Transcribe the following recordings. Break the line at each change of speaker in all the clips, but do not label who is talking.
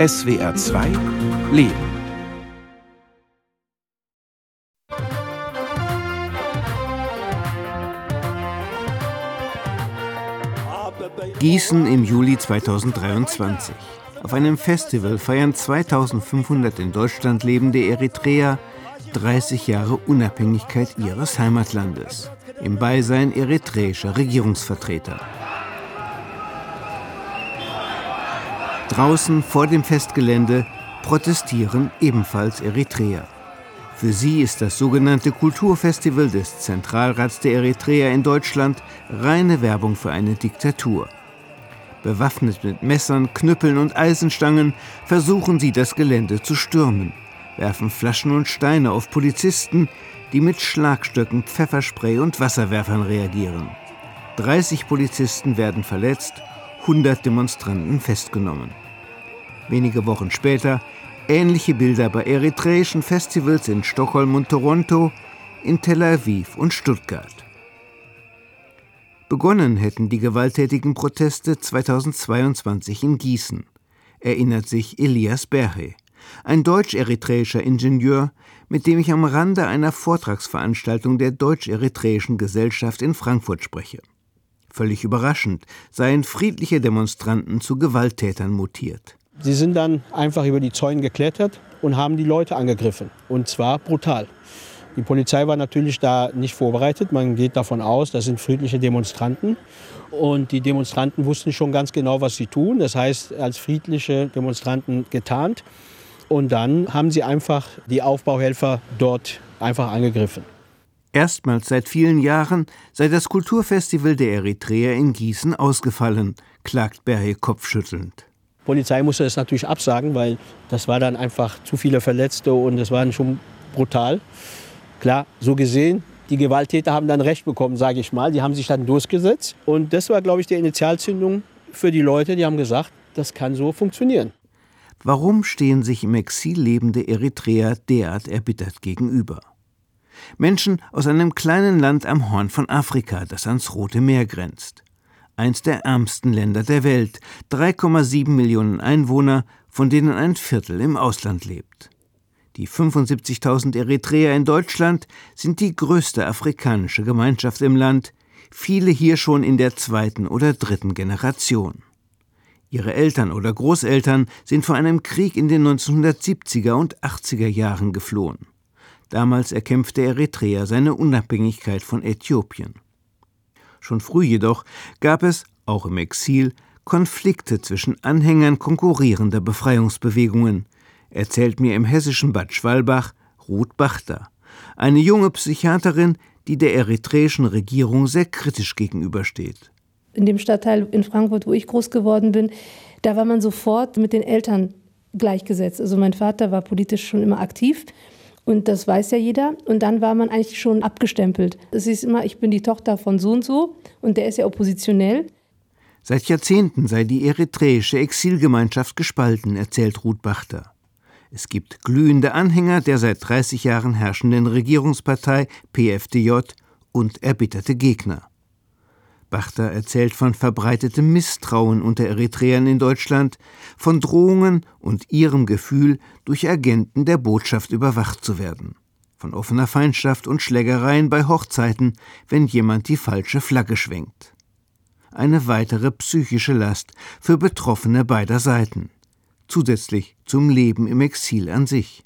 SWR 2 Leben. Gießen im Juli 2023. Auf einem Festival feiern 2500 in Deutschland lebende Eritreer 30 Jahre Unabhängigkeit ihres Heimatlandes im Beisein eritreischer Regierungsvertreter. Draußen vor dem Festgelände protestieren ebenfalls Eritreer. Für sie ist das sogenannte Kulturfestival des Zentralrats der Eritreer in Deutschland reine Werbung für eine Diktatur. Bewaffnet mit Messern, Knüppeln und Eisenstangen versuchen sie das Gelände zu stürmen, werfen Flaschen und Steine auf Polizisten, die mit Schlagstöcken, Pfefferspray und Wasserwerfern reagieren. 30 Polizisten werden verletzt, 100 Demonstranten festgenommen. Wenige Wochen später ähnliche Bilder bei eritreischen Festivals in Stockholm und Toronto, in Tel Aviv und Stuttgart. Begonnen hätten die gewalttätigen Proteste 2022 in Gießen, erinnert sich Elias Berhe, ein deutsch-eritreischer Ingenieur, mit dem ich am Rande einer Vortragsveranstaltung der Deutsch-Eritreischen Gesellschaft in Frankfurt spreche. Völlig überraschend seien friedliche Demonstranten zu Gewalttätern mutiert.
Sie sind dann einfach über die Zäune geklettert und haben die Leute angegriffen. Und zwar brutal. Die Polizei war natürlich da nicht vorbereitet. Man geht davon aus, das sind friedliche Demonstranten. Und die Demonstranten wussten schon ganz genau, was sie tun. Das heißt, als friedliche Demonstranten getarnt. Und dann haben sie einfach die Aufbauhelfer dort einfach angegriffen.
Erstmals seit vielen Jahren sei das Kulturfestival der Eritreer in Gießen ausgefallen, klagt Berhe kopfschüttelnd.
Polizei musste es natürlich absagen, weil das war dann einfach zu viele Verletzte und es war schon brutal. Klar, so gesehen, die Gewalttäter haben dann Recht bekommen, sage ich mal. Die haben sich dann durchgesetzt. Und das war, glaube ich, die Initialzündung für die Leute, die haben gesagt, das kann so funktionieren.
Warum stehen sich im Exil lebende Eritreer derart erbittert gegenüber? Menschen aus einem kleinen Land am Horn von Afrika, das ans Rote Meer grenzt eins der ärmsten Länder der Welt, 3,7 Millionen Einwohner, von denen ein Viertel im Ausland lebt. Die 75.000 Eritreer in Deutschland sind die größte afrikanische Gemeinschaft im Land, viele hier schon in der zweiten oder dritten Generation. Ihre Eltern oder Großeltern sind vor einem Krieg in den 1970er und 80er Jahren geflohen. Damals erkämpfte Eritrea seine Unabhängigkeit von Äthiopien. Schon früh jedoch gab es, auch im Exil, Konflikte zwischen Anhängern konkurrierender Befreiungsbewegungen, erzählt mir im hessischen Bad Schwalbach Ruth Bachter, eine junge Psychiaterin, die der eritreischen Regierung sehr kritisch gegenübersteht.
In dem Stadtteil in Frankfurt, wo ich groß geworden bin, da war man sofort mit den Eltern gleichgesetzt. Also mein Vater war politisch schon immer aktiv und das weiß ja jeder. Und dann war man eigentlich schon abgestempelt. Es ist immer, ich bin die Tochter von so und so und der ist ja oppositionell.
Seit Jahrzehnten sei die eritreische Exilgemeinschaft gespalten, erzählt Ruth Bachter. Es gibt glühende Anhänger der seit 30 Jahren herrschenden Regierungspartei PFDJ und erbitterte Gegner. Bachter erzählt von verbreitetem Misstrauen unter Eritreern in Deutschland, von Drohungen und ihrem Gefühl, durch Agenten der Botschaft überwacht zu werden, von offener Feindschaft und Schlägereien bei Hochzeiten, wenn jemand die falsche Flagge schwenkt. Eine weitere psychische Last für Betroffene beider Seiten, zusätzlich zum Leben im Exil an sich.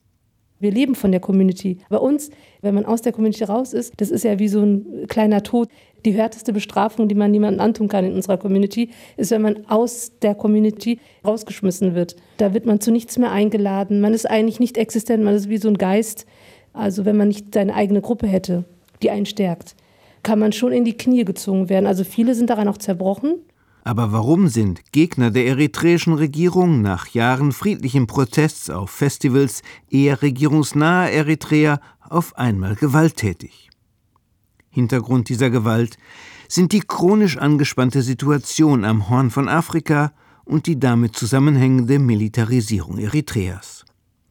Wir leben von der Community. Bei uns, wenn man aus der Community raus ist, das ist ja wie so ein kleiner Tod. Die härteste Bestrafung, die man niemandem antun kann in unserer Community, ist, wenn man aus der Community rausgeschmissen wird. Da wird man zu nichts mehr eingeladen. Man ist eigentlich nicht existent, man ist wie so ein Geist. Also wenn man nicht seine eigene Gruppe hätte, die einen stärkt, kann man schon in die Knie gezogen werden. Also viele sind daran auch zerbrochen.
Aber warum sind Gegner der eritreischen Regierung nach Jahren friedlichen Protests auf Festivals eher regierungsnahe Eritreer auf einmal gewalttätig? Hintergrund dieser Gewalt sind die chronisch angespannte Situation am Horn von Afrika und die damit zusammenhängende Militarisierung Eritreas.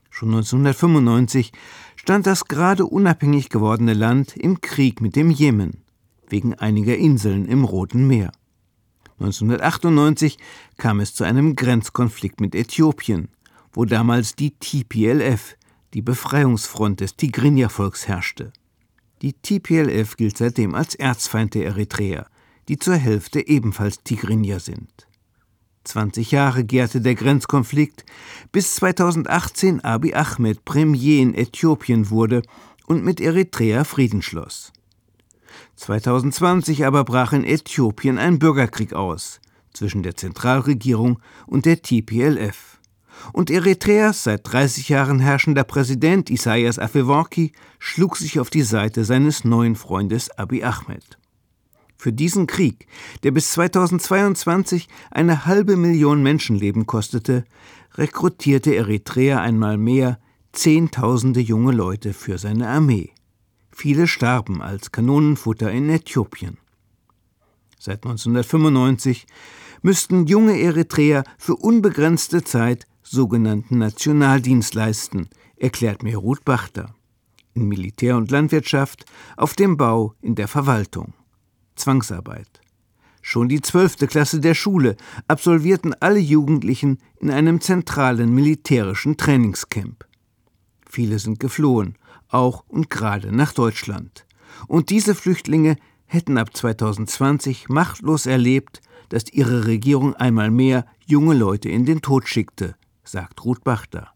Schon 1995 stand das gerade unabhängig gewordene Land im Krieg mit dem Jemen wegen einiger Inseln im Roten Meer. 1998 kam es zu einem Grenzkonflikt mit Äthiopien wo damals die TPLF, die Befreiungsfront des Tigrinya-Volks, herrschte. Die TPLF gilt seitdem als Erzfeind der Eritreer, die zur Hälfte ebenfalls Tigrinya sind. 20 Jahre gärte der Grenzkonflikt, bis 2018 Abiy Ahmed Premier in Äthiopien wurde und mit Eritrea Frieden schloss. 2020 aber brach in Äthiopien ein Bürgerkrieg aus zwischen der Zentralregierung und der TPLF. Und Eritreas seit 30 Jahren herrschender Präsident Isaias Afewerki schlug sich auf die Seite seines neuen Freundes Abiy Ahmed. Für diesen Krieg, der bis 2022 eine halbe Million Menschenleben kostete, rekrutierte Eritrea einmal mehr Zehntausende junge Leute für seine Armee. Viele starben als Kanonenfutter in Äthiopien. Seit 1995 müssten junge Eritreer für unbegrenzte Zeit sogenannten Nationaldienst leisten, erklärt mir Ruth Bachter. In Militär und Landwirtschaft, auf dem Bau, in der Verwaltung. Zwangsarbeit. Schon die zwölfte Klasse der Schule absolvierten alle Jugendlichen in einem zentralen militärischen Trainingscamp. Viele sind geflohen, auch und gerade nach Deutschland. Und diese Flüchtlinge hätten ab 2020 machtlos erlebt, dass ihre Regierung einmal mehr junge Leute in den Tod schickte, sagt Ruth Bachter.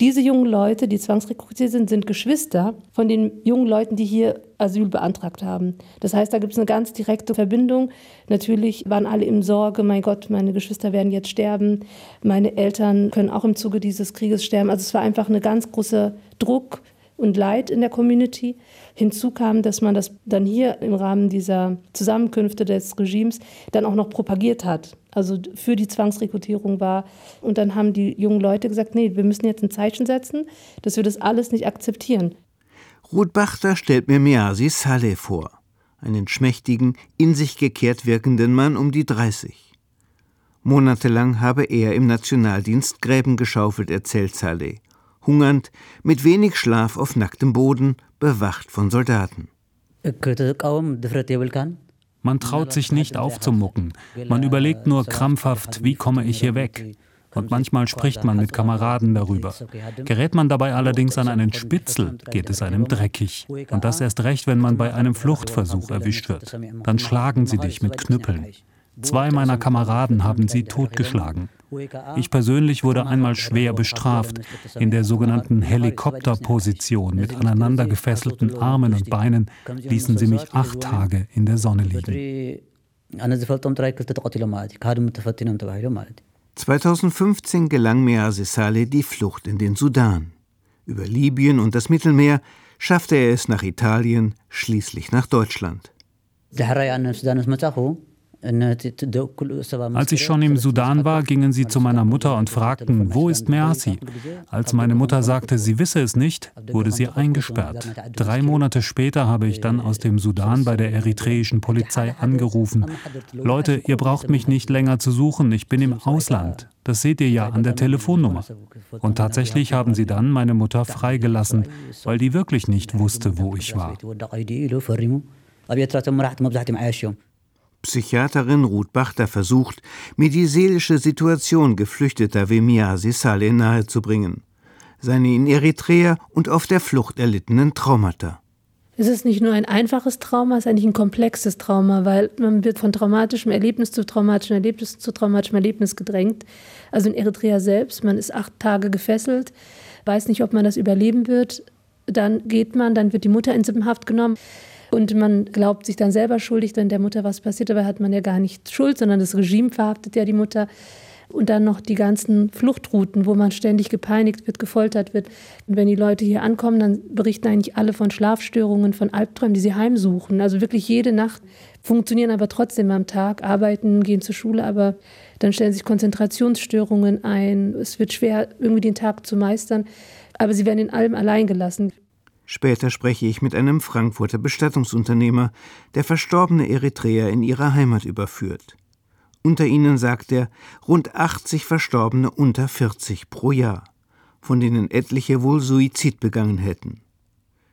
Diese jungen Leute, die zwangsrekrutiert sind, sind Geschwister von den jungen Leuten, die hier Asyl beantragt haben. Das heißt, da gibt es eine ganz direkte Verbindung. Natürlich waren alle in Sorge, mein Gott, meine Geschwister werden jetzt sterben, meine Eltern können auch im Zuge dieses Krieges sterben. Also es war einfach ein ganz großer Druck und Leid in der Community. Hinzu kam, dass man das dann hier im Rahmen dieser Zusammenkünfte des Regimes dann auch noch propagiert hat also für die Zwangsrekrutierung war. Und dann haben die jungen Leute gesagt, nee, wir müssen jetzt ein Zeichen setzen, dass wir das alles nicht akzeptieren.
Ruth Bachter stellt mir Miasi Saleh vor, einen schmächtigen, in sich gekehrt wirkenden Mann um die 30. Monatelang habe er im Nationaldienst Gräben geschaufelt, erzählt Saleh. Hungernd, mit wenig Schlaf auf nacktem Boden, bewacht von Soldaten.
Man traut sich nicht aufzumucken. Man überlegt nur krampfhaft, wie komme ich hier weg? Und manchmal spricht man mit Kameraden darüber. Gerät man dabei allerdings an einen Spitzel, geht es einem dreckig. Und das erst recht, wenn man bei einem Fluchtversuch erwischt wird. Dann schlagen sie dich mit Knüppeln. Zwei meiner Kameraden haben sie totgeschlagen. Ich persönlich wurde einmal schwer bestraft. In der sogenannten Helikopterposition mit aneinander gefesselten Armen und Beinen ließen sie mich acht Tage in der Sonne liegen.
2015 gelang Meazi Saleh die Flucht in den Sudan. Über Libyen und das Mittelmeer schaffte er es nach Italien, schließlich nach Deutschland.
Als ich schon im Sudan war, gingen sie zu meiner Mutter und fragten, wo ist Measi? Als meine Mutter sagte, sie wisse es nicht, wurde sie eingesperrt. Drei Monate später habe ich dann aus dem Sudan bei der eritreischen Polizei angerufen. Leute, ihr braucht mich nicht länger zu suchen, ich bin im Ausland. Das seht ihr ja an der Telefonnummer. Und tatsächlich haben sie dann meine Mutter freigelassen, weil die wirklich nicht wusste, wo ich war.
Psychiaterin Ruth Bachter versucht, mir die seelische Situation Geflüchteter wie Miasi Saleh nahezubringen. Seine in Eritrea und auf der Flucht erlittenen Traumata.
Es ist nicht nur ein einfaches Trauma, es ist eigentlich ein komplexes Trauma, weil man wird von traumatischem Erlebnis zu traumatischem Erlebnis zu traumatischem Erlebnis gedrängt. Also in Eritrea selbst, man ist acht Tage gefesselt, weiß nicht, ob man das überleben wird. Dann geht man, dann wird die Mutter in Sippenhaft genommen. Und man glaubt sich dann selber schuldig, wenn der Mutter was passiert. Dabei hat man ja gar nicht Schuld, sondern das Regime verhaftet ja die Mutter. Und dann noch die ganzen Fluchtrouten, wo man ständig gepeinigt wird, gefoltert wird. Und wenn die Leute hier ankommen, dann berichten eigentlich alle von Schlafstörungen, von Albträumen, die sie heimsuchen. Also wirklich jede Nacht funktionieren aber trotzdem am Tag, arbeiten, gehen zur Schule, aber dann stellen sich Konzentrationsstörungen ein. Es wird schwer, irgendwie den Tag zu meistern. Aber sie werden in allem allein gelassen.
Später spreche ich mit einem Frankfurter Bestattungsunternehmer, der verstorbene Eritreer in ihre Heimat überführt. Unter ihnen sagt er rund 80 Verstorbene unter 40 pro Jahr, von denen etliche wohl Suizid begangen hätten.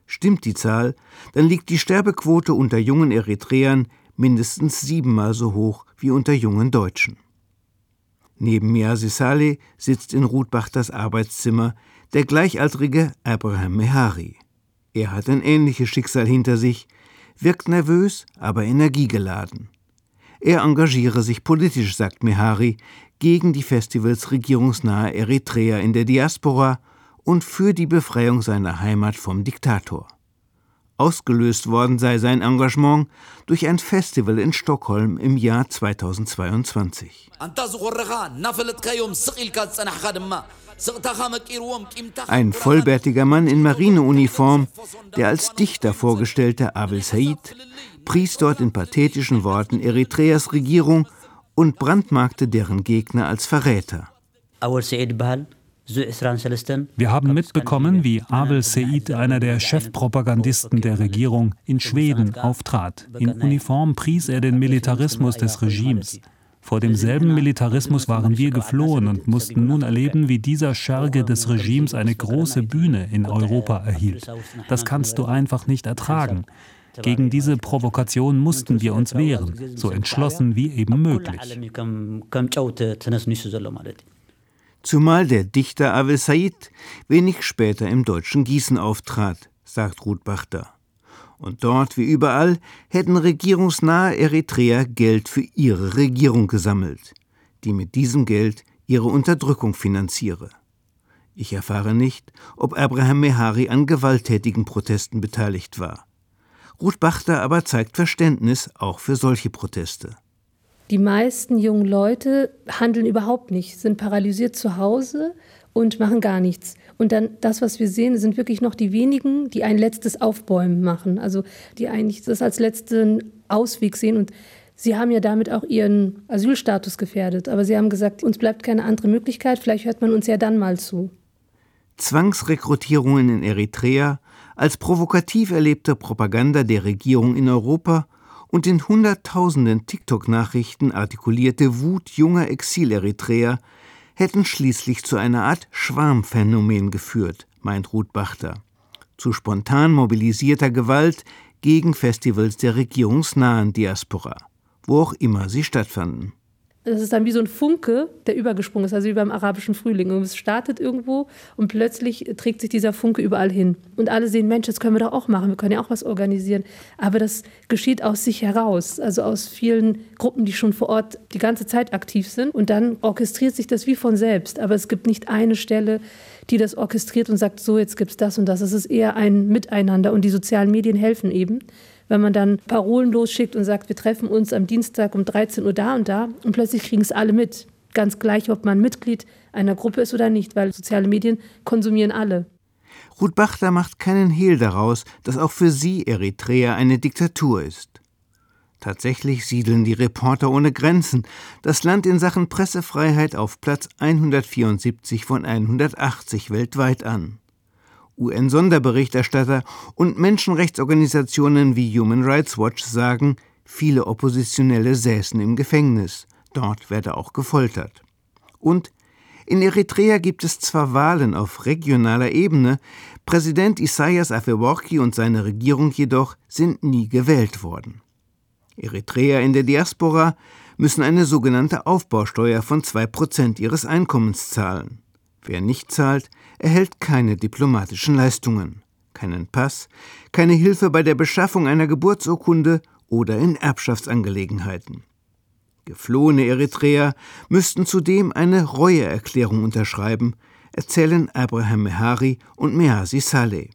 Stimmt die Zahl, dann liegt die Sterbequote unter jungen Eritreern mindestens siebenmal so hoch wie unter jungen Deutschen. Neben Miasi Saleh sitzt in Ruth Bachters Arbeitszimmer der gleichaltrige Abraham Mehari. Er hat ein ähnliches Schicksal hinter sich, wirkt nervös, aber energiegeladen. Er engagiere sich politisch, sagt Mehari, gegen die Festivals regierungsnahe Eritrea in der Diaspora und für die Befreiung seiner Heimat vom Diktator. Ausgelöst worden sei sein Engagement durch ein Festival in Stockholm im Jahr 2022. Ein vollbärtiger Mann in Marineuniform, der als Dichter vorgestellte Abel Said, pries dort in pathetischen Worten Eritreas Regierung und brandmarkte deren Gegner als Verräter.
Wir haben mitbekommen, wie Abel Seid, einer der Chefpropagandisten der Regierung, in Schweden auftrat. In Uniform pries er den Militarismus des Regimes. Vor demselben Militarismus waren wir geflohen und mussten nun erleben, wie dieser Scherge des Regimes eine große Bühne in Europa erhielt. Das kannst du einfach nicht ertragen. Gegen diese Provokation mussten wir uns wehren, so entschlossen wie eben möglich.
Zumal der Dichter Avel Said wenig später im deutschen Gießen auftrat, sagt Ruth Bachter. Und dort, wie überall, hätten regierungsnahe Eritreer Geld für ihre Regierung gesammelt, die mit diesem Geld ihre Unterdrückung finanziere. Ich erfahre nicht, ob Abraham Mehari an gewalttätigen Protesten beteiligt war. Ruth Bachter aber zeigt Verständnis auch für solche Proteste.
Die meisten jungen Leute handeln überhaupt nicht, sind paralysiert zu Hause und machen gar nichts. Und dann das, was wir sehen, sind wirklich noch die wenigen, die ein letztes Aufbäumen machen. Also die eigentlich das als letzten Ausweg sehen. Und sie haben ja damit auch ihren Asylstatus gefährdet. Aber sie haben gesagt, uns bleibt keine andere Möglichkeit. Vielleicht hört man uns ja dann mal zu.
Zwangsrekrutierungen in Eritrea als provokativ erlebte Propaganda der Regierung in Europa und in Hunderttausenden TikTok-Nachrichten artikulierte Wut junger Exil-Eritreer hätten schließlich zu einer Art Schwarmphänomen geführt, meint Ruth Bachter. Zu spontan mobilisierter Gewalt gegen Festivals der regierungsnahen Diaspora, wo auch immer sie stattfanden
das ist dann wie so ein Funke, der übergesprungen ist, also wie beim arabischen Frühling. Und es startet irgendwo und plötzlich trägt sich dieser Funke überall hin. Und alle sehen, Mensch, das können wir doch auch machen, wir können ja auch was organisieren. Aber das geschieht aus sich heraus, also aus vielen Gruppen, die schon vor Ort die ganze Zeit aktiv sind. Und dann orchestriert sich das wie von selbst. Aber es gibt nicht eine Stelle, die das orchestriert und sagt, so, jetzt gibt es das und das. Es ist eher ein Miteinander und die sozialen Medien helfen eben wenn man dann Parolen losschickt und sagt, wir treffen uns am Dienstag um 13 Uhr da und da und plötzlich kriegen es alle mit. Ganz gleich, ob man Mitglied einer Gruppe ist oder nicht, weil soziale Medien konsumieren alle.
Ruth Bachter macht keinen Hehl daraus, dass auch für sie Eritrea eine Diktatur ist. Tatsächlich siedeln die Reporter ohne Grenzen das Land in Sachen Pressefreiheit auf Platz 174 von 180 weltweit an. UN-Sonderberichterstatter und Menschenrechtsorganisationen wie Human Rights Watch sagen, viele Oppositionelle säßen im Gefängnis. Dort werde auch gefoltert. Und in Eritrea gibt es zwar Wahlen auf regionaler Ebene, Präsident Isaias Afewerki und seine Regierung jedoch sind nie gewählt worden. Eritreer in der Diaspora müssen eine sogenannte Aufbausteuer von 2% ihres Einkommens zahlen. Wer nicht zahlt, erhält keine diplomatischen Leistungen, keinen Pass, keine Hilfe bei der Beschaffung einer Geburtsurkunde oder in Erbschaftsangelegenheiten. Geflohene Eritreer müssten zudem eine Reueerklärung unterschreiben, erzählen Abraham Mehari und Measi Saleh.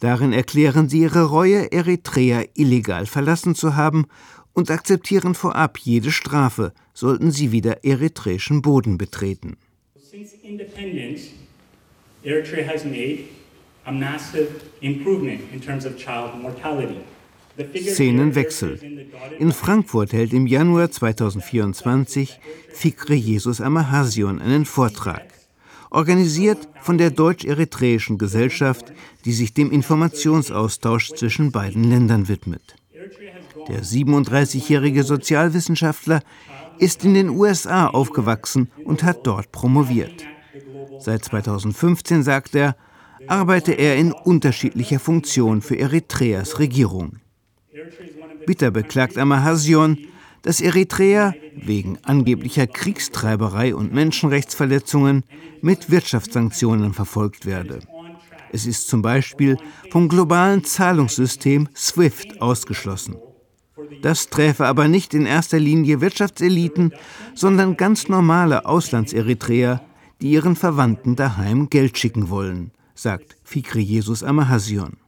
Darin erklären sie ihre Reue, Eritrea illegal verlassen zu haben und akzeptieren vorab jede Strafe, sollten sie wieder eritreischen Boden betreten. Since independence, Eritrea has made a massive improvement in terms of child mortality. Szenenwechsel. In Frankfurt hält im Januar 2024 Fikre Jesus Amahasion einen Vortrag. Organisiert von der Deutsch-Eritreischen Gesellschaft, die sich dem Informationsaustausch zwischen beiden Ländern widmet. Der 37-jährige Sozialwissenschaftler ist in den USA aufgewachsen und hat dort promoviert. Seit 2015, sagt er, arbeite er in unterschiedlicher Funktion für Eritreas Regierung. Bitter beklagt Amahasion, dass Eritrea wegen angeblicher Kriegstreiberei und Menschenrechtsverletzungen mit Wirtschaftssanktionen verfolgt werde. Es ist zum Beispiel vom globalen Zahlungssystem SWIFT ausgeschlossen. Das träfe aber nicht in erster Linie Wirtschaftseliten, sondern ganz normale Auslandseritreer, die ihren Verwandten daheim Geld schicken wollen, sagt Fikri Jesus Amahasion.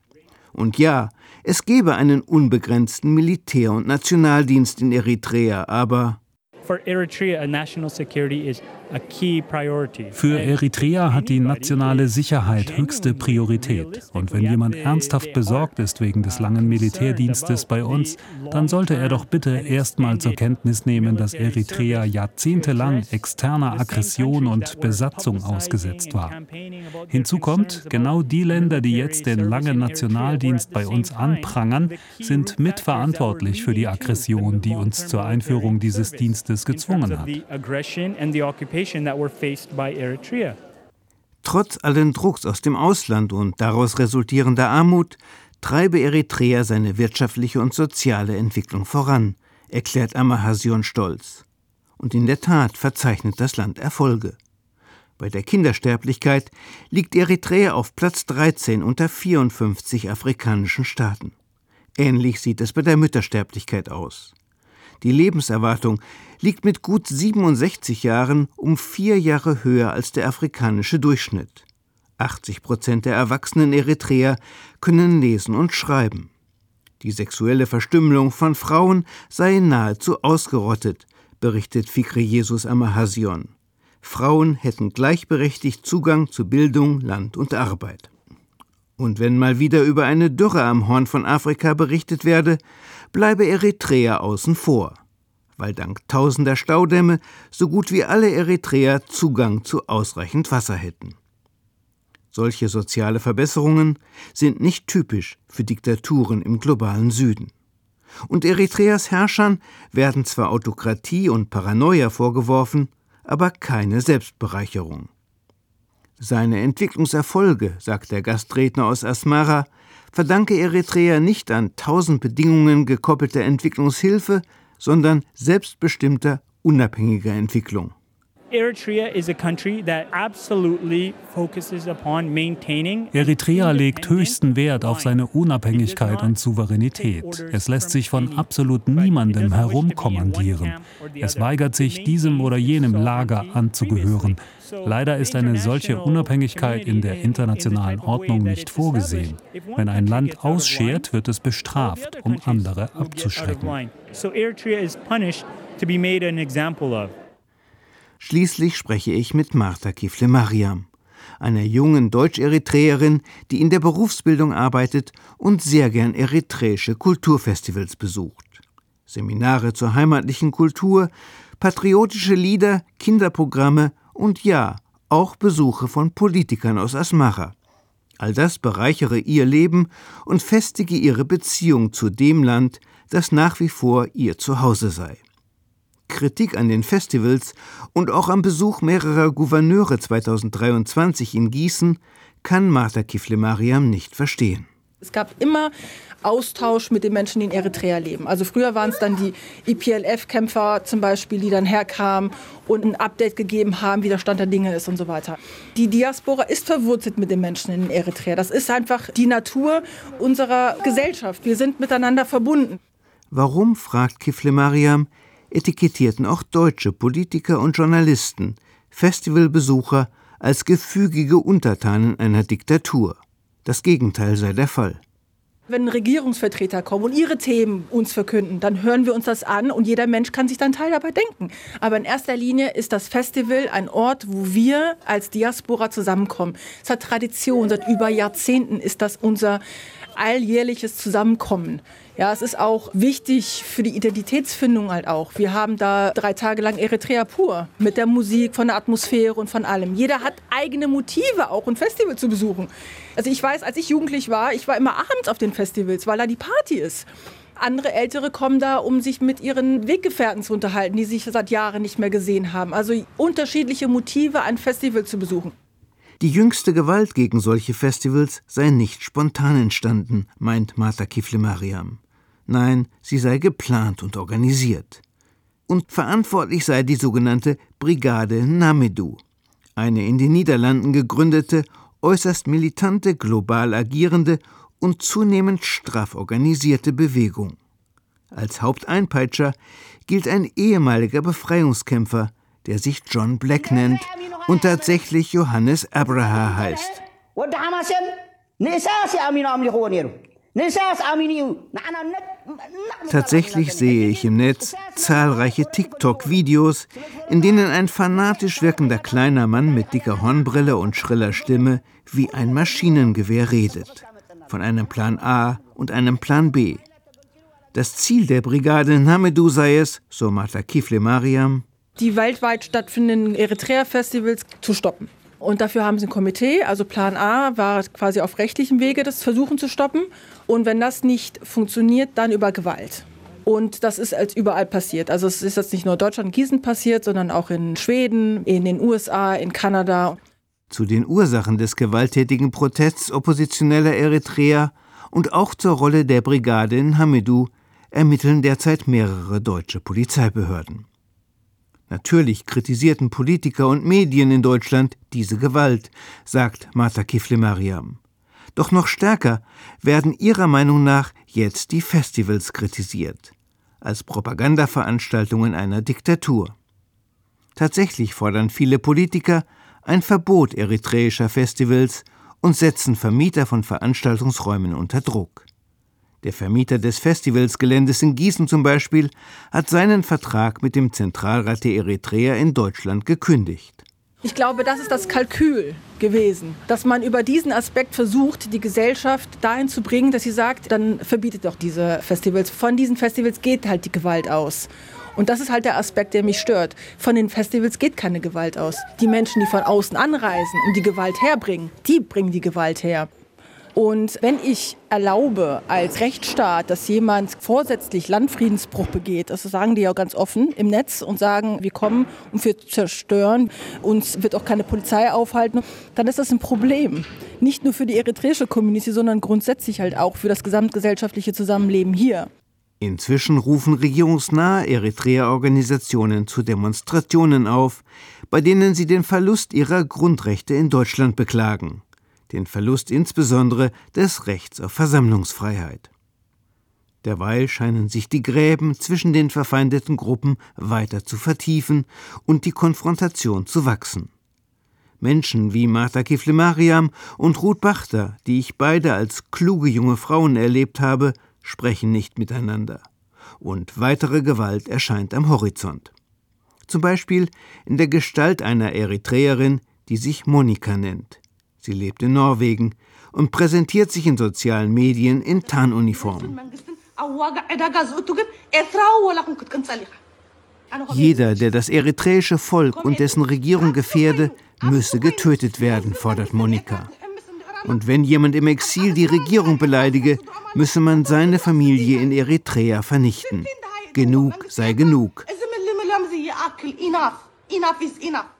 Und ja, es gebe einen unbegrenzten Militär- und Nationaldienst in Eritrea, aber
für Eritrea hat die nationale Sicherheit höchste Priorität. Und wenn jemand ernsthaft besorgt ist wegen des langen Militärdienstes bei uns, dann sollte er doch bitte erstmal zur Kenntnis nehmen, dass Eritrea jahrzehntelang externer Aggression und Besatzung ausgesetzt war. Hinzu kommt, genau die Länder, die jetzt den langen Nationaldienst bei uns anprangern, sind mitverantwortlich für die Aggression, die uns zur Einführung dieses Dienstes gezwungen hat.
Trotz allen Drucks aus dem Ausland und daraus resultierender Armut treibe Eritrea seine wirtschaftliche und soziale Entwicklung voran, erklärt Amahasion stolz. Und in der Tat verzeichnet das Land Erfolge. Bei der Kindersterblichkeit liegt Eritrea auf Platz 13 unter 54 afrikanischen Staaten. Ähnlich sieht es bei der Müttersterblichkeit aus. Die Lebenserwartung liegt mit gut 67 Jahren um vier Jahre höher als der afrikanische Durchschnitt. 80 Prozent der erwachsenen Eritreer können lesen und schreiben. Die sexuelle Verstümmelung von Frauen sei nahezu ausgerottet, berichtet Fikri Jesus Amahasion. Frauen hätten gleichberechtigt Zugang zu Bildung, Land und Arbeit. Und wenn mal wieder über eine Dürre am Horn von Afrika berichtet werde, bleibe Eritrea außen vor, weil dank tausender Staudämme so gut wie alle Eritreer Zugang zu ausreichend Wasser hätten. Solche soziale Verbesserungen sind nicht typisch für Diktaturen im globalen Süden. Und Eritreas Herrschern werden zwar Autokratie und Paranoia vorgeworfen, aber keine Selbstbereicherung. Seine Entwicklungserfolge, sagt der Gastredner aus Asmara, verdanke Eritrea nicht an tausend Bedingungen gekoppelter Entwicklungshilfe, sondern selbstbestimmter, unabhängiger Entwicklung.
Eritrea legt höchsten Wert auf seine Unabhängigkeit und Souveränität. Es lässt sich von absolut niemandem herumkommandieren. Es weigert sich, diesem oder jenem Lager anzugehören. Leider ist eine solche Unabhängigkeit in der internationalen Ordnung nicht vorgesehen. Wenn ein Land ausschert, wird es bestraft, um andere abzuschrecken. So Eritrea is punished to be made an example of.
Schließlich spreche ich mit Martha Kifle Mariam, einer jungen Deutsch-Eritreerin, die in der Berufsbildung arbeitet und sehr gern eritreische Kulturfestivals besucht. Seminare zur heimatlichen Kultur, patriotische Lieder, Kinderprogramme und ja, auch Besuche von Politikern aus Asmara. All das bereichere ihr Leben und festige ihre Beziehung zu dem Land, das nach wie vor ihr Zuhause sei. Kritik an den Festivals und auch am Besuch mehrerer Gouverneure 2023 in Gießen kann Martha Kifle-Mariam nicht verstehen.
Es gab immer Austausch mit den Menschen, die in Eritrea leben. Also früher waren es dann die EPLF-Kämpfer zum Beispiel, die dann herkamen und ein Update gegeben haben, wie der Stand der Dinge ist und so weiter. Die Diaspora ist verwurzelt mit den Menschen in Eritrea. Das ist einfach die Natur unserer Gesellschaft. Wir sind miteinander verbunden.
Warum, fragt Kifle Mariam, etikettierten auch deutsche Politiker und Journalisten Festivalbesucher als gefügige Untertanen einer Diktatur. Das Gegenteil sei der Fall.
Wenn Regierungsvertreter kommen und ihre Themen uns verkünden, dann hören wir uns das an und jeder Mensch kann sich dann Teil dabei denken. Aber in erster Linie ist das Festival ein Ort, wo wir als Diaspora zusammenkommen. Es hat Tradition, seit über Jahrzehnten ist das unser alljährliches Zusammenkommen. Ja, es ist auch wichtig für die Identitätsfindung halt auch. Wir haben da drei Tage lang Eritrea pur mit der Musik, von der Atmosphäre und von allem. Jeder hat eigene Motive auch, ein Festival zu besuchen. Also ich weiß, als ich jugendlich war, ich war immer abends auf den Festivals, weil da die Party ist. Andere Ältere kommen da, um sich mit ihren Weggefährten zu unterhalten, die sich seit Jahren nicht mehr gesehen haben. Also unterschiedliche Motive, ein Festival zu besuchen.
Die jüngste Gewalt gegen solche Festivals sei nicht spontan entstanden, meint Martha Kifle-Mariam. Nein, sie sei geplant und organisiert. und verantwortlich sei die sogenannte Brigade Namedou, eine in den Niederlanden gegründete, äußerst militante, global agierende und zunehmend straff organisierte Bewegung. Als Haupteinpeitscher gilt ein ehemaliger Befreiungskämpfer, der sich John Black nennt und tatsächlich Johannes Abraha heißt. Tatsächlich sehe ich im Netz zahlreiche TikTok-Videos, in denen ein fanatisch wirkender kleiner Mann mit dicker Hornbrille und schriller Stimme wie ein Maschinengewehr redet. Von einem Plan A und einem Plan B. Das Ziel der Brigade Namedou sei es, so Martha Kifle Mariam,
die weltweit stattfindenden Eritrea-Festivals zu stoppen. Und dafür haben sie ein Komitee. Also Plan A war quasi auf rechtlichem Wege, das Versuchen zu stoppen. Und wenn das nicht funktioniert, dann über Gewalt. Und das ist als überall passiert. Also es ist jetzt nicht nur in Deutschland, Gießen passiert, sondern auch in Schweden, in den USA, in Kanada.
Zu den Ursachen des gewalttätigen Protests oppositioneller Eritreer und auch zur Rolle der Brigade in Hamidou ermitteln derzeit mehrere deutsche Polizeibehörden. Natürlich kritisierten Politiker und Medien in Deutschland diese Gewalt, sagt Martha Kifle-Mariam. Doch noch stärker werden ihrer Meinung nach jetzt die Festivals kritisiert, als Propagandaveranstaltungen einer Diktatur. Tatsächlich fordern viele Politiker ein Verbot eritreischer Festivals und setzen Vermieter von Veranstaltungsräumen unter Druck. Der Vermieter des Festivalsgeländes in Gießen zum Beispiel hat seinen Vertrag mit dem Zentralrat der Eritreer in Deutschland gekündigt.
Ich glaube, das ist das Kalkül gewesen, dass man über diesen Aspekt versucht, die Gesellschaft dahin zu bringen, dass sie sagt, dann verbietet doch diese Festivals. Von diesen Festivals geht halt die Gewalt aus. Und das ist halt der Aspekt, der mich stört. Von den Festivals geht keine Gewalt aus. Die Menschen, die von außen anreisen und die Gewalt herbringen, die bringen die Gewalt her. Und wenn ich erlaube als Rechtsstaat, dass jemand vorsätzlich Landfriedensbruch begeht, das sagen die ja ganz offen im Netz und sagen, wir kommen und wir zerstören, uns wird auch keine Polizei aufhalten, dann ist das ein Problem. Nicht nur für die eritreische Community, sondern grundsätzlich halt auch für das gesamtgesellschaftliche Zusammenleben hier.
Inzwischen rufen regierungsnahe Eritrea-Organisationen zu Demonstrationen auf, bei denen sie den Verlust ihrer Grundrechte in Deutschland beklagen den Verlust insbesondere des Rechts auf Versammlungsfreiheit. Derweil scheinen sich die Gräben zwischen den verfeindeten Gruppen weiter zu vertiefen und die Konfrontation zu wachsen. Menschen wie Martha Kifle-Mariam und Ruth Bachter, die ich beide als kluge junge Frauen erlebt habe, sprechen nicht miteinander. Und weitere Gewalt erscheint am Horizont. Zum Beispiel in der Gestalt einer Eritreerin, die sich Monika nennt. Sie lebt in Norwegen und präsentiert sich in sozialen Medien in Tarnuniform. Jeder, der das eritreische Volk und dessen Regierung gefährde, müsse getötet werden, fordert Monika. Und wenn jemand im Exil die Regierung beleidige, müsse man seine Familie in Eritrea vernichten. Genug sei genug. Enough is enough.